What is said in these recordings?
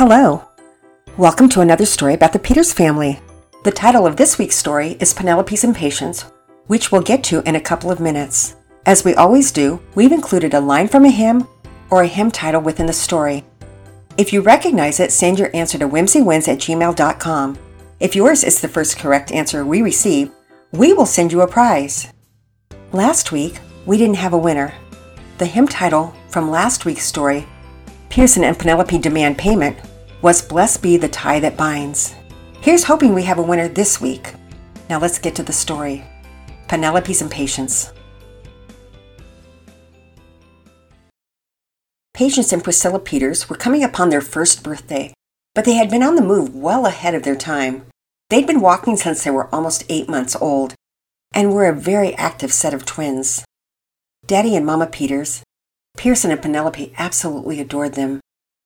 Hello. Welcome to another story about the Peters family. The title of this week's story is Penelope's Impatience, which we'll get to in a couple of minutes. As we always do, we've included a line from a hymn or a hymn title within the story. If you recognize it, send your answer to whimsywins at gmail.com. If yours is the first correct answer we receive, we will send you a prize. Last week, we didn't have a winner. The hymn title from last week's story, Pearson and Penelope Demand Payment, was Blessed Be the Tie That Binds. Here's hoping we have a winner this week. Now let's get to the story Penelope's Impatience. Patience and Priscilla Peters were coming upon their first birthday, but they had been on the move well ahead of their time. They'd been walking since they were almost eight months old and were a very active set of twins. Daddy and Mama Peters, Pearson and Penelope absolutely adored them.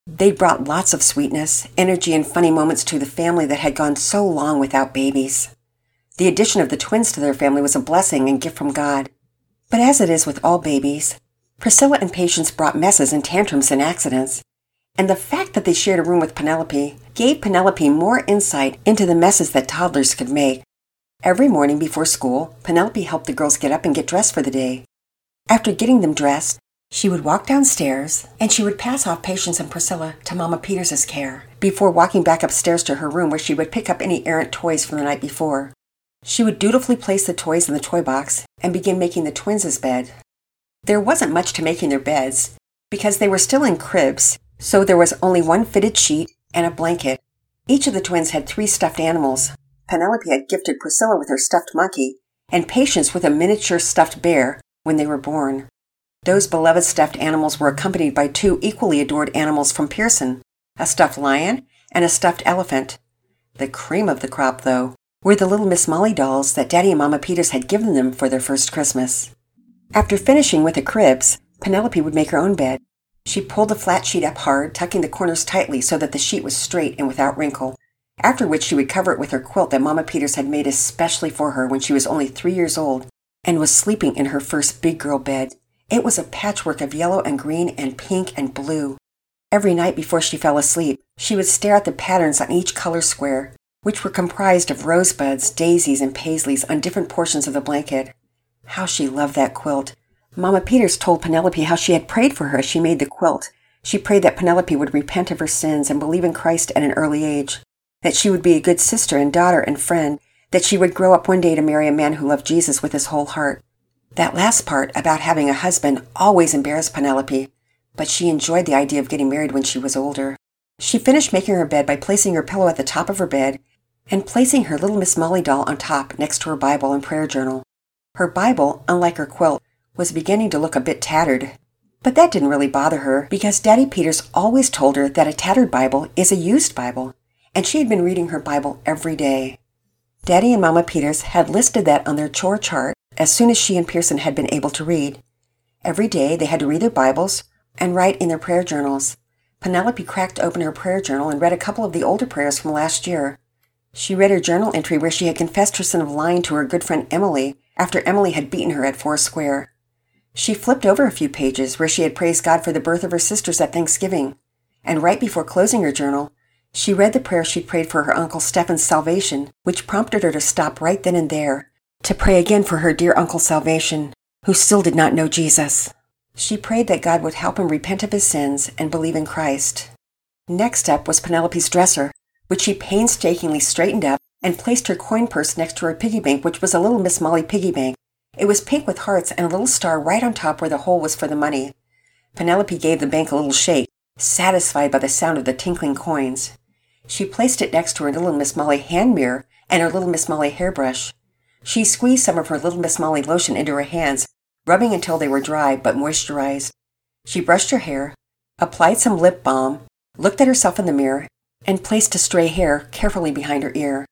They brought lots of sweetness, energy, and funny moments to the family that had gone so long without babies. The addition of the twins to their family was a blessing and gift from God. But as it is with all babies, Priscilla and Patience brought messes and tantrums and accidents. And the fact that they shared a room with Penelope gave Penelope more insight into the messes that toddlers could make. Every morning before school, Penelope helped the girls get up and get dressed for the day. After getting them dressed, she would walk downstairs and she would pass off Patience and Priscilla to Mama Peters's care before walking back upstairs to her room where she would pick up any errant toys from the night before. She would dutifully place the toys in the toy box and begin making the twins' bed. There wasn't much to making their beds because they were still in cribs, so there was only one fitted sheet and a blanket. Each of the twins had three stuffed animals. Penelope had gifted Priscilla with her stuffed monkey and Patience with a miniature stuffed bear when they were born. Those beloved stuffed animals were accompanied by two equally adored animals from Pearson a stuffed lion and a stuffed elephant. The cream of the crop, though, were the little Miss Molly dolls that Daddy and Mama Peters had given them for their first Christmas. After finishing with the cribs, Penelope would make her own bed. She pulled the flat sheet up hard, tucking the corners tightly so that the sheet was straight and without wrinkle, after which she would cover it with her quilt that Mama Peters had made especially for her when she was only three years old and was sleeping in her first big girl bed. It was a patchwork of yellow and green and pink and blue. Every night before she fell asleep, she would stare at the patterns on each color square, which were comprised of rosebuds, daisies, and paisleys on different portions of the blanket. How she loved that quilt. Mama Peters told Penelope how she had prayed for her as she made the quilt. She prayed that Penelope would repent of her sins and believe in Christ at an early age, that she would be a good sister and daughter and friend, that she would grow up one day to marry a man who loved Jesus with his whole heart. That last part about having a husband always embarrassed Penelope, but she enjoyed the idea of getting married when she was older. She finished making her bed by placing her pillow at the top of her bed and placing her little Miss Molly doll on top next to her Bible and prayer journal. Her Bible, unlike her quilt, was beginning to look a bit tattered. But that didn't really bother her because Daddy Peters always told her that a tattered Bible is a used Bible, and she had been reading her Bible every day. Daddy and Mama Peters had listed that on their chore chart as soon as she and Pearson had been able to read. Every day they had to read their Bibles and write in their prayer journals. Penelope cracked open her prayer journal and read a couple of the older prayers from last year. She read her journal entry where she had confessed her sin of lying to her good friend Emily after Emily had beaten her at Foursquare. She flipped over a few pages where she had praised God for the birth of her sisters at Thanksgiving, and right before closing her journal, she read the prayer she prayed for her Uncle Stefan's salvation, which prompted her to stop right then and there to pray again for her dear uncle's salvation, who still did not know Jesus. She prayed that God would help him repent of his sins and believe in Christ. Next up was Penelope's dresser, which she painstakingly straightened up and placed her coin purse next to her piggy bank, which was a little Miss Molly piggy bank. It was pink with hearts and a little star right on top where the hole was for the money. Penelope gave the bank a little shake, satisfied by the sound of the tinkling coins. She placed it next to her little Miss Molly hand mirror and her little Miss Molly hairbrush. She squeezed some of her little Miss Molly lotion into her hands, rubbing until they were dry but moisturized. She brushed her hair, applied some lip balm, looked at herself in the mirror, and placed a stray hair carefully behind her ear.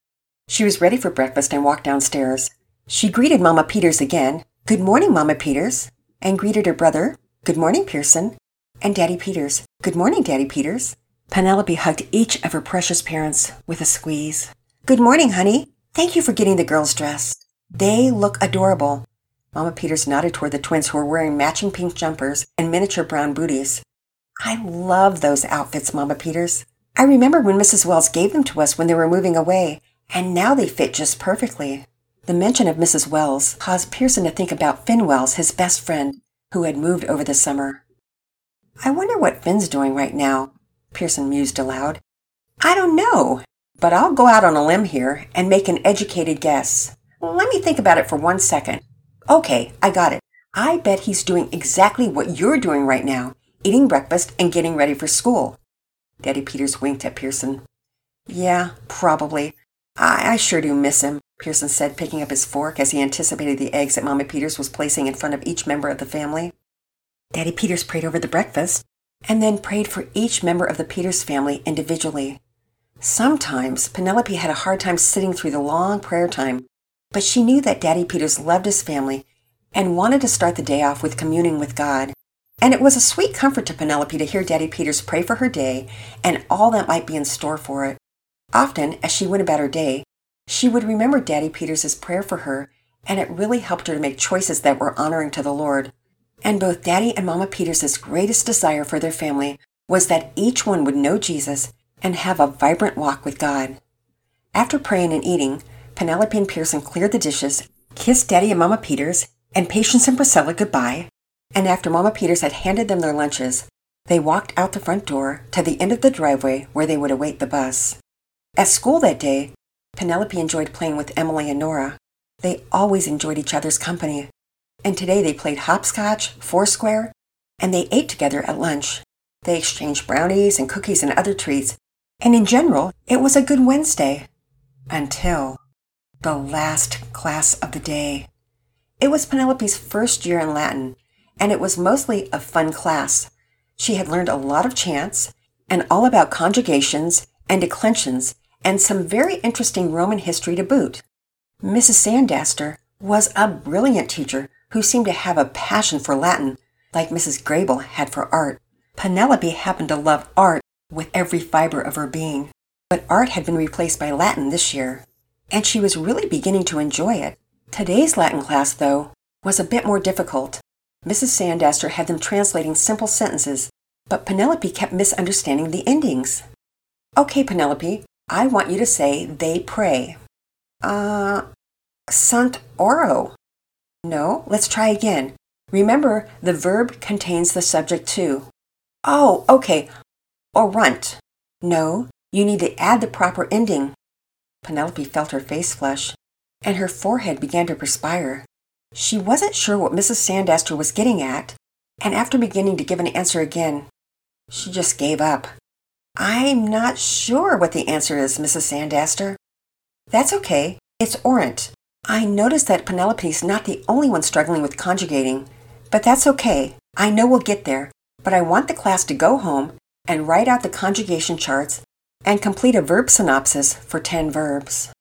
She was ready for breakfast and walked downstairs. She greeted Mama Peters again. Good morning, Mama Peters. And greeted her brother. Good morning, Pearson. And Daddy Peters. Good morning, Daddy Peters. Penelope hugged each of her precious parents with a squeeze. Good morning, honey. Thank you for getting the girls dressed. They look adorable. Mama Peters nodded toward the twins who were wearing matching pink jumpers and miniature brown booties. I love those outfits, Mama Peters. I remember when Mrs. Wells gave them to us when they were moving away, and now they fit just perfectly. The mention of Mrs. Wells caused Pearson to think about Finn Wells, his best friend, who had moved over the summer. I wonder what Finn's doing right now, Pearson mused aloud. I don't know, but I'll go out on a limb here and make an educated guess. Let me think about it for one second. Okay, I got it. I bet he's doing exactly what you're doing right now eating breakfast and getting ready for school. Daddy Peters winked at Pearson. Yeah, probably. I, I sure do miss him, Pearson said, picking up his fork as he anticipated the eggs that Mama Peters was placing in front of each member of the family. Daddy Peters prayed over the breakfast and then prayed for each member of the Peters family individually. Sometimes Penelope had a hard time sitting through the long prayer time, but she knew that Daddy Peters loved his family and wanted to start the day off with communing with God. And it was a sweet comfort to Penelope to hear Daddy Peters pray for her day and all that might be in store for it. Often, as she went about her day, she would remember Daddy Peters' prayer for her, and it really helped her to make choices that were honoring to the Lord. And both Daddy and Mama Peters' greatest desire for their family was that each one would know Jesus and have a vibrant walk with God. After praying and eating, Penelope and Pearson cleared the dishes, kissed Daddy and Mama Peters, and Patience and Priscilla goodbye, and after Mama Peters had handed them their lunches, they walked out the front door to the end of the driveway where they would await the bus. At school that day, Penelope enjoyed playing with Emily and Nora. They always enjoyed each other's company. And today they played hopscotch, foursquare, and they ate together at lunch. They exchanged brownies and cookies and other treats, and in general, it was a good Wednesday. Until the last class of the day. It was Penelope's first year in Latin, and it was mostly a fun class. She had learned a lot of chants and all about conjugations and declensions and some very interesting Roman history to boot. Mrs. Sandaster was a brilliant teacher who seemed to have a passion for Latin, like Mrs. Grable had for art. Penelope happened to love art with every fiber of her being, but art had been replaced by Latin this year, and she was really beginning to enjoy it. Today's Latin class, though, was a bit more difficult. Mrs. Sandaster had them translating simple sentences, but Penelope kept misunderstanding the endings. Okay, Penelope, I want you to say they pray. Uh, Sant oro. No, let's try again. Remember, the verb contains the subject too. Oh, okay. Orunt. No, you need to add the proper ending. Penelope felt her face flush, and her forehead began to perspire. She wasn't sure what Mrs. Sandaster was getting at, and after beginning to give an answer again, she just gave up. I'm not sure what the answer is, Mrs. Sandaster. That's okay. It's orant. I noticed that Penelope's not the only one struggling with conjugating, but that's okay. I know we'll get there, but I want the class to go home and write out the conjugation charts and complete a verb synopsis for 10 verbs.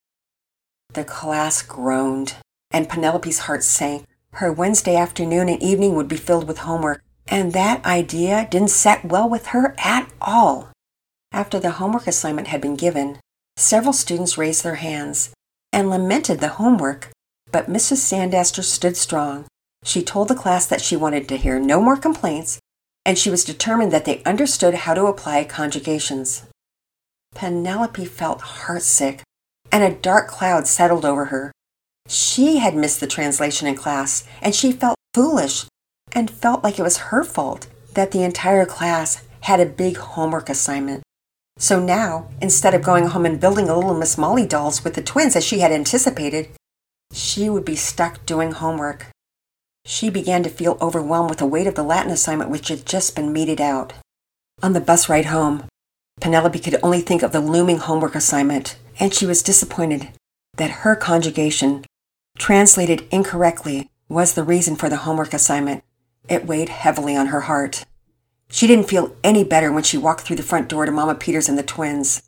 The class groaned, and Penelope's heart sank. Her Wednesday afternoon and evening would be filled with homework, and that idea didn't set well with her at all. After the homework assignment had been given, several students raised their hands and lamented the homework, but Mrs. Sandaster stood strong. She told the class that she wanted to hear no more complaints, and she was determined that they understood how to apply conjugations. Penelope felt heartsick, and a dark cloud settled over her. She had missed the translation in class, and she felt foolish and felt like it was her fault that the entire class had a big homework assignment. So now, instead of going home and building a little Miss Molly dolls with the twins as she had anticipated, she would be stuck doing homework. She began to feel overwhelmed with the weight of the Latin assignment which had just been meted out. On the bus ride home, Penelope could only think of the looming homework assignment, and she was disappointed that her conjugation, translated incorrectly, was the reason for the homework assignment. It weighed heavily on her heart. She didn't feel any better when she walked through the front door to Mama Peters and the twins.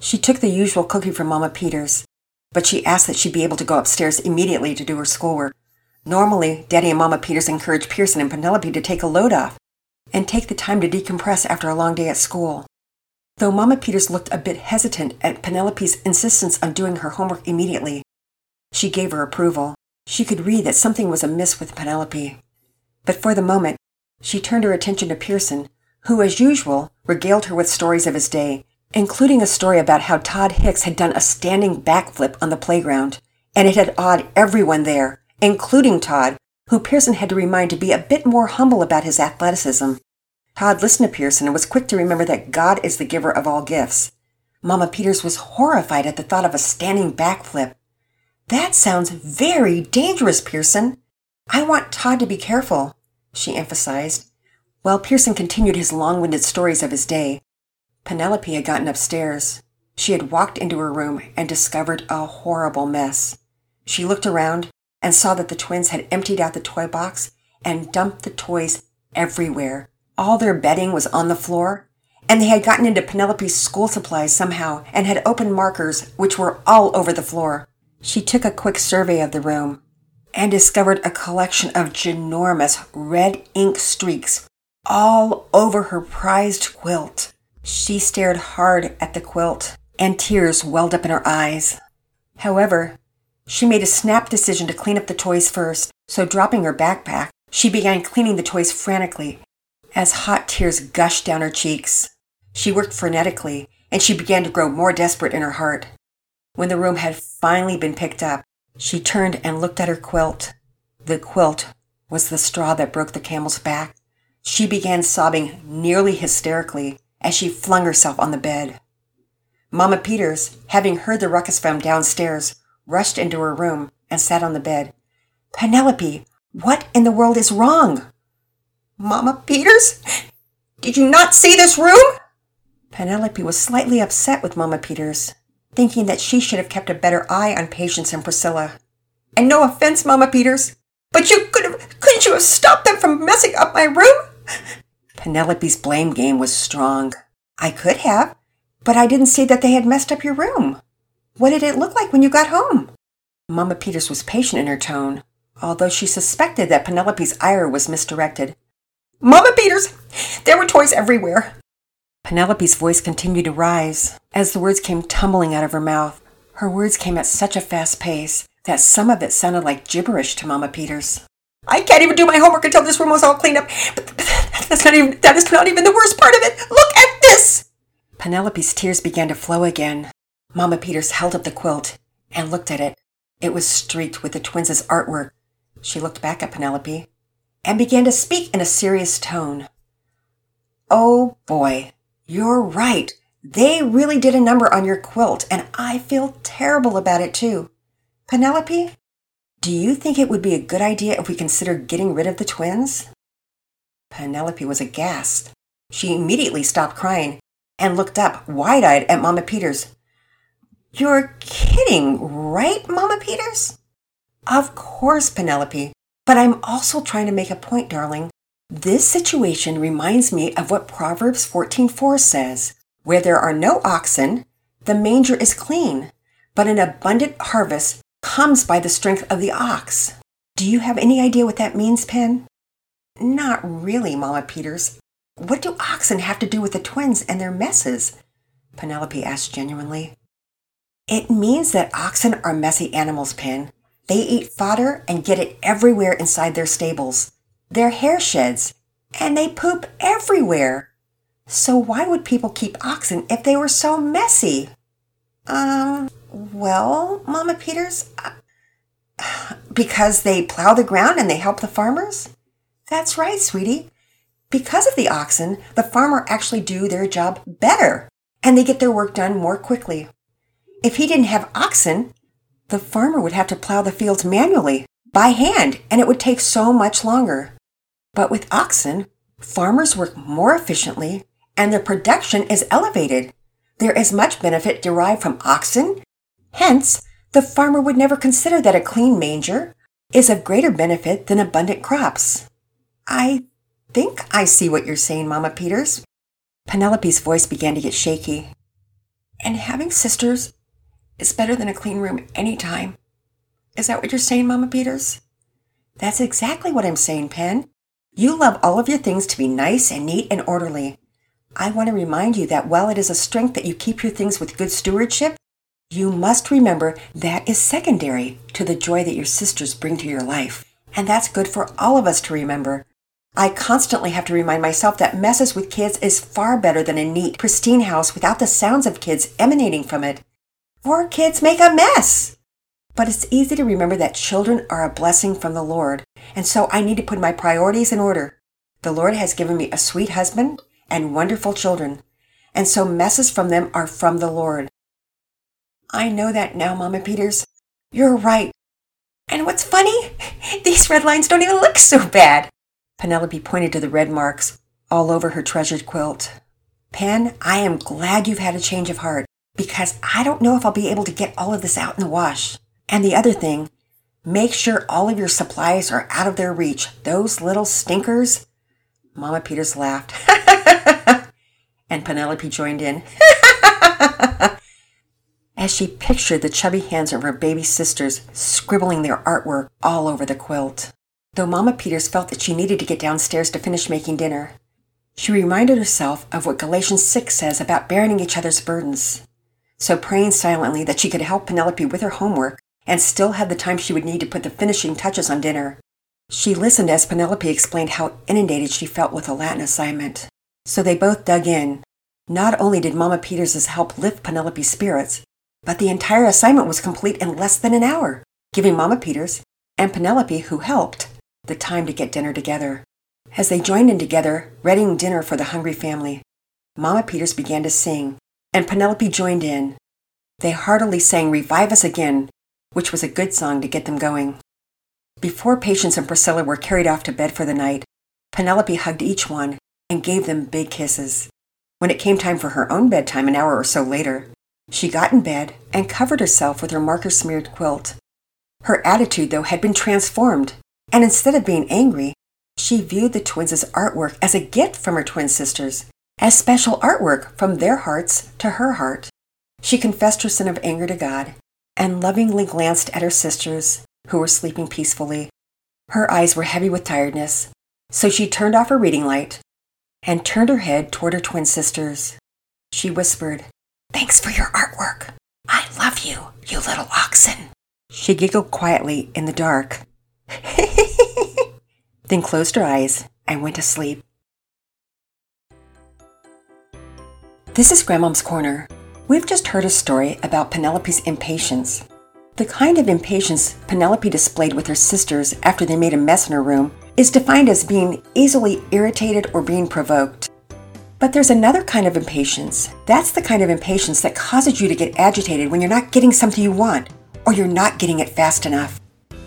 She took the usual cookie from Mama Peters, but she asked that she be able to go upstairs immediately to do her schoolwork. Normally, Daddy and Mama Peters encouraged Pearson and Penelope to take a load off and take the time to decompress after a long day at school. Though Mama Peters looked a bit hesitant at Penelope's insistence on doing her homework immediately, she gave her approval. She could read that something was amiss with Penelope. But for the moment, she turned her attention to Pearson, who, as usual, regaled her with stories of his day, including a story about how Todd Hicks had done a standing backflip on the playground, and it had awed everyone there, including Todd, who Pearson had to remind to be a bit more humble about his athleticism. Todd listened to Pearson and was quick to remember that God is the giver of all gifts. Mama Peters was horrified at the thought of a standing backflip. That sounds very dangerous, Pearson. I want Todd to be careful, she emphasized, while Pearson continued his long winded stories of his day. Penelope had gotten upstairs. She had walked into her room and discovered a horrible mess. She looked around and saw that the twins had emptied out the toy box and dumped the toys everywhere. All their bedding was on the floor, and they had gotten into Penelope's school supplies somehow and had opened markers which were all over the floor. She took a quick survey of the room and discovered a collection of ginormous red ink streaks all over her prized quilt. She stared hard at the quilt, and tears welled up in her eyes. However, she made a snap decision to clean up the toys first, so dropping her backpack, she began cleaning the toys frantically as hot tears gushed down her cheeks. She worked frenetically, and she began to grow more desperate in her heart. When the room had finally been picked up, she turned and looked at her quilt. The quilt was the straw that broke the camel's back. She began sobbing nearly hysterically as she flung herself on the bed. Mama Peters, having heard the ruckus from downstairs, rushed into her room and sat on the bed. Penelope, what in the world is wrong? Mama Peters? Did you not see this room? Penelope was slightly upset with Mama Peters, thinking that she should have kept a better eye on Patience and Priscilla. And no offense, Mama Peters, but you could have couldn't you have stopped them from messing up my room? Penelope's blame game was strong. I could have, but I didn't see that they had messed up your room. What did it look like when you got home? Mama Peters was patient in her tone, although she suspected that Penelope's ire was misdirected. Mama Peters, there were toys everywhere. Penelope's voice continued to rise as the words came tumbling out of her mouth. Her words came at such a fast pace that some of it sounded like gibberish to Mama Peters. I can't even do my homework until this room was all cleaned up. But that's not even that is not even the worst part of it. Look at this. Penelope's tears began to flow again. Mama Peters held up the quilt and looked at it. It was streaked with the twins' artwork. She looked back at Penelope and began to speak in a serious tone. Oh boy, you're right. They really did a number on your quilt, and I feel terrible about it too. Penelope, do you think it would be a good idea if we consider getting rid of the twins? Penelope was aghast. She immediately stopped crying and looked up wide eyed at Mama Peters. You're kidding, right, Mama Peters? Of course, Penelope. But I'm also trying to make a point, darling. This situation reminds me of what Proverbs 14:4 says, where there are no oxen, the manger is clean, but an abundant harvest comes by the strength of the ox. Do you have any idea what that means, Pen? Not really, Mama Peters. What do oxen have to do with the twins and their messes? Penelope asked genuinely. It means that oxen are messy animals, Pen. They eat fodder and get it everywhere inside their stables. Their hair sheds, and they poop everywhere. So why would people keep oxen if they were so messy? Um, well, Mama Peters, uh, because they plow the ground and they help the farmers? That's right, sweetie. Because of the oxen, the farmer actually do their job better and they get their work done more quickly. If he didn't have oxen, the farmer would have to plow the fields manually, by hand, and it would take so much longer. But with oxen, farmers work more efficiently and their production is elevated. There is much benefit derived from oxen. Hence, the farmer would never consider that a clean manger is of greater benefit than abundant crops. I think I see what you're saying, Mama Peters. Penelope's voice began to get shaky. And having sisters is better than a clean room any time. Is that what you're saying, Mama Peters? That's exactly what I'm saying, Pen. You love all of your things to be nice and neat and orderly. I want to remind you that while it is a strength that you keep your things with good stewardship, you must remember that is secondary to the joy that your sisters bring to your life. And that's good for all of us to remember. I constantly have to remind myself that messes with kids is far better than a neat, pristine house without the sounds of kids emanating from it. Four kids make a mess! But it's easy to remember that children are a blessing from the Lord, and so I need to put my priorities in order. The Lord has given me a sweet husband and wonderful children, and so messes from them are from the Lord. I know that now, Mama Peters. You're right. And what's funny? These red lines don't even look so bad. Penelope pointed to the red marks all over her treasured quilt. Pen, I am glad you've had a change of heart because I don't know if I'll be able to get all of this out in the wash. And the other thing, make sure all of your supplies are out of their reach. Those little stinkers. Mama Peters laughed. and Penelope joined in. As she pictured the chubby hands of her baby sisters scribbling their artwork all over the quilt though Mama Peters felt that she needed to get downstairs to finish making dinner. She reminded herself of what Galatians 6 says about bearing each other's burdens. So, praying silently that she could help Penelope with her homework and still have the time she would need to put the finishing touches on dinner, she listened as Penelope explained how inundated she felt with the Latin assignment. So they both dug in. Not only did Mama Peters' help lift Penelope's spirits, but the entire assignment was complete in less than an hour, giving Mama Peters and Penelope, who helped, the time to get dinner together. As they joined in together, readying dinner for the hungry family, Mama Peters began to sing, and Penelope joined in. They heartily sang Revive Us Again, which was a good song to get them going. Before Patience and Priscilla were carried off to bed for the night, Penelope hugged each one and gave them big kisses. When it came time for her own bedtime an hour or so later, she got in bed and covered herself with her marker smeared quilt. Her attitude, though, had been transformed and instead of being angry, she viewed the twins' artwork as a gift from her twin sisters, as special artwork from their hearts to her heart. She confessed her sin of anger to God and lovingly glanced at her sisters, who were sleeping peacefully. Her eyes were heavy with tiredness, so she turned off her reading light and turned her head toward her twin sisters. She whispered, Thanks for your artwork. I love you, you little oxen. She giggled quietly in the dark then closed her eyes and went to sleep. This is Grandmom's Corner. We've just heard a story about Penelope's impatience. The kind of impatience Penelope displayed with her sisters after they made a mess in her room is defined as being easily irritated or being provoked. But there's another kind of impatience. That's the kind of impatience that causes you to get agitated when you're not getting something you want or you're not getting it fast enough.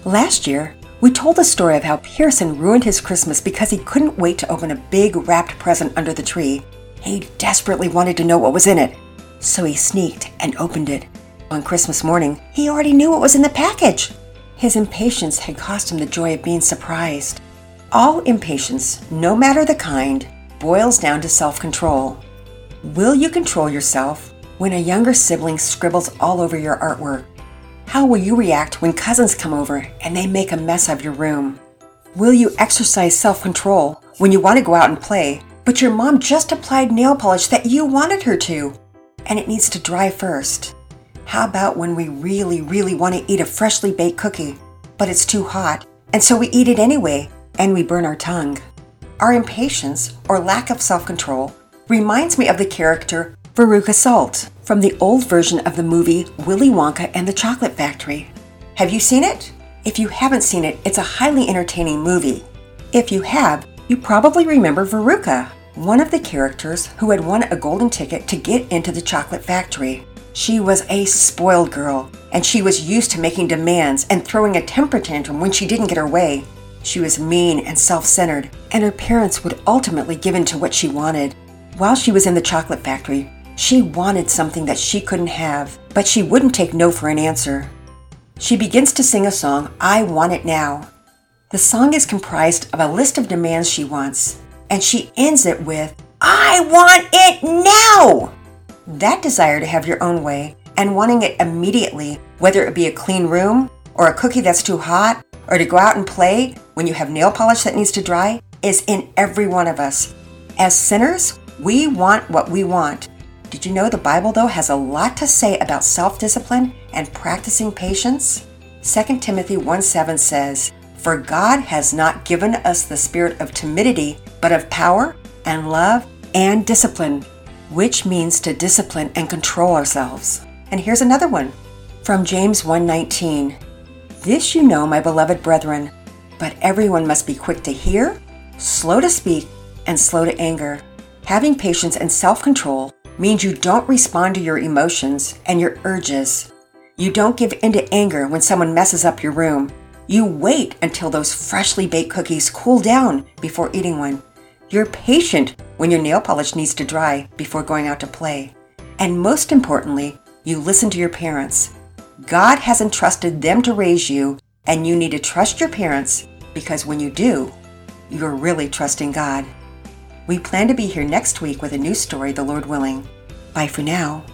Last year, we told the story of how Pearson ruined his Christmas because he couldn't wait to open a big wrapped present under the tree. He desperately wanted to know what was in it, so he sneaked and opened it. On Christmas morning, he already knew what was in the package. His impatience had cost him the joy of being surprised. All impatience, no matter the kind, boils down to self control. Will you control yourself when a younger sibling scribbles all over your artwork? How will you react when cousins come over and they make a mess of your room? Will you exercise self control when you want to go out and play, but your mom just applied nail polish that you wanted her to, and it needs to dry first? How about when we really, really want to eat a freshly baked cookie, but it's too hot, and so we eat it anyway, and we burn our tongue? Our impatience, or lack of self control, reminds me of the character Veruca Salt from the old version of the movie Willy Wonka and the Chocolate Factory. Have you seen it? If you haven't seen it, it's a highly entertaining movie. If you have, you probably remember Veruca, one of the characters who had won a golden ticket to get into the chocolate factory. She was a spoiled girl, and she was used to making demands and throwing a temper tantrum when she didn't get her way. She was mean and self centered, and her parents would ultimately give in to what she wanted. While she was in the chocolate factory, she wanted something that she couldn't have, but she wouldn't take no for an answer. She begins to sing a song, I Want It Now. The song is comprised of a list of demands she wants, and she ends it with, I want it now! That desire to have your own way and wanting it immediately, whether it be a clean room, or a cookie that's too hot, or to go out and play when you have nail polish that needs to dry, is in every one of us. As sinners, we want what we want, did you know the Bible, though, has a lot to say about self discipline and practicing patience? 2 Timothy 1 7 says, For God has not given us the spirit of timidity, but of power and love and discipline, which means to discipline and control ourselves. And here's another one from James 1:19. This you know, my beloved brethren, but everyone must be quick to hear, slow to speak, and slow to anger. Having patience and self-control means you don't respond to your emotions and your urges. You don't give in to anger when someone messes up your room you wait until those freshly baked cookies cool down before eating one. You're patient when your nail polish needs to dry before going out to play. And most importantly, you listen to your parents. God has entrusted them to raise you, and you need to trust your parents because when you do, you're really trusting God. We plan to be here next week with a new story, the Lord willing. Bye for now.